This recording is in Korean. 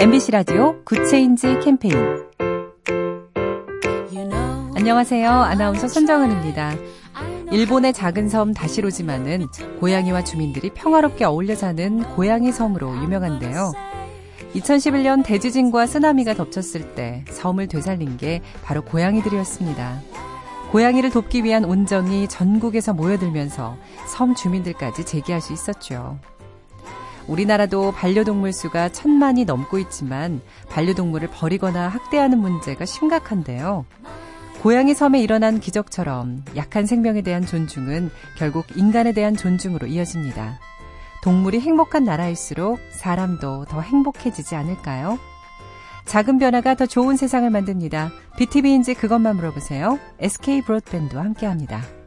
MBC 라디오 Good Change 캠페인 안녕하세요. 아나운서 손정은입니다. 일본의 작은 섬 다시로지마는 고양이와 주민들이 평화롭게 어울려 사는 고양이 섬으로 유명한데요. 2011년 대지진과 쓰나미가 덮쳤을 때 섬을 되살린 게 바로 고양이들이었습니다. 고양이를 돕기 위한 온정이 전국에서 모여들면서 섬 주민들까지 재기할 수 있었죠. 우리나라도 반려동물 수가 천만이 넘고 있지만 반려동물을 버리거나 학대하는 문제가 심각한데요. 고양이 섬에 일어난 기적처럼 약한 생명에 대한 존중은 결국 인간에 대한 존중으로 이어집니다. 동물이 행복한 나라일수록 사람도 더 행복해지지 않을까요? 작은 변화가 더 좋은 세상을 만듭니다. BTV인지 그것만 물어보세요. SK 브로드밴드와 함께합니다.